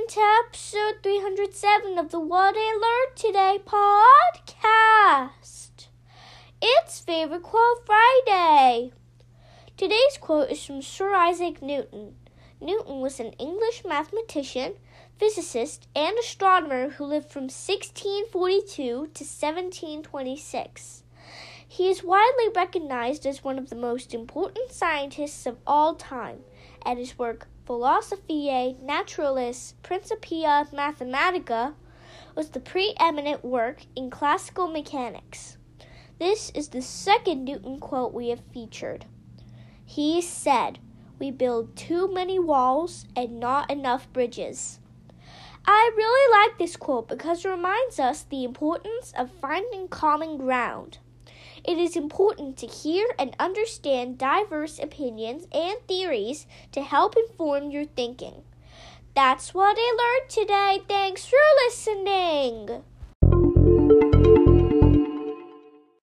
in to episode 307 of the What I Learned Today podcast. It's Favorite Quote Friday. Today's quote is from Sir Isaac Newton. Newton was an English mathematician, physicist, and astronomer who lived from 1642 to 1726. He is widely recognized as one of the most important scientists of all time, and his work Philosophiae Naturalis Principia Mathematica was the preeminent work in classical mechanics. This is the second Newton quote we have featured. He said, We build too many walls and not enough bridges. I really like this quote because it reminds us the importance of finding common ground. It is important to hear and understand diverse opinions and theories to help inform your thinking. That's what I learned today. Thanks for listening.